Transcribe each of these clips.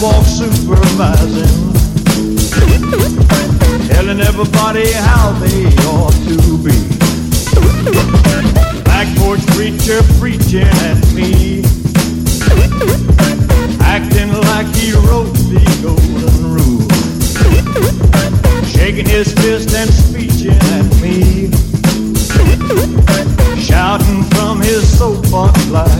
sidewalk supervising, telling everybody how they ought to be. Back porch preacher preaching at me, acting like he wrote the golden rule, shaking his fist and speeching at me, shouting from his soapbox like.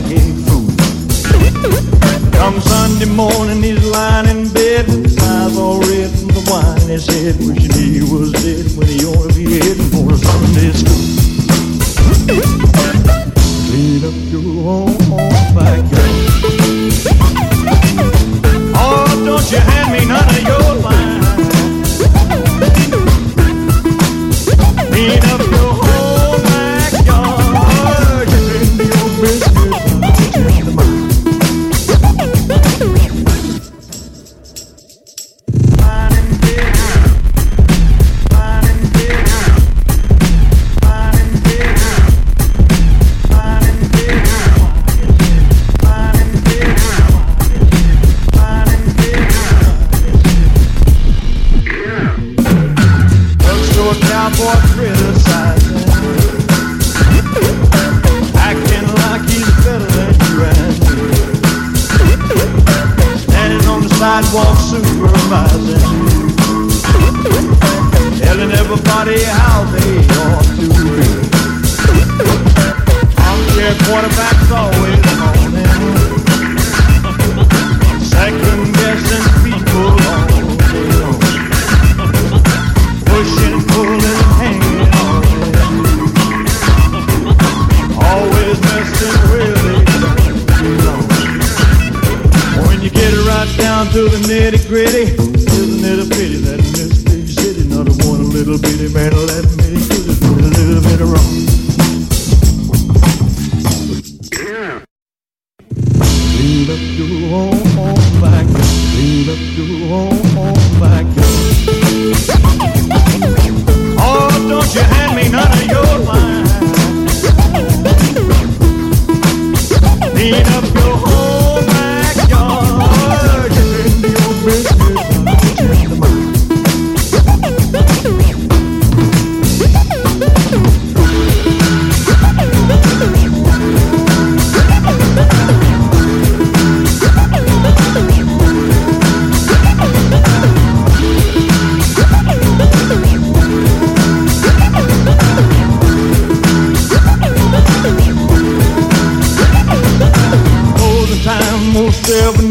Head, wishing Drugstore cowboy criticizing, acting like he's better than you and. Standing on the sidewalk supervising, telling everybody how they ought to be. Always down to the nitty gritty, isn't it a pity that big city, not a one little bitty man me do this with a little bit wrong. Clean up your own, backyard. Clean up your own, own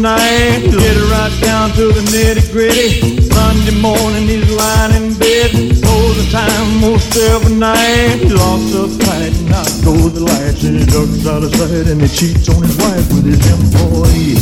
most every night. Get right down to the nitty gritty. Sunday morning he's lying in bed. Closing time most every night. He locks up tight and out go the lights and he ducks out of sight and he cheats on his wife with his employee.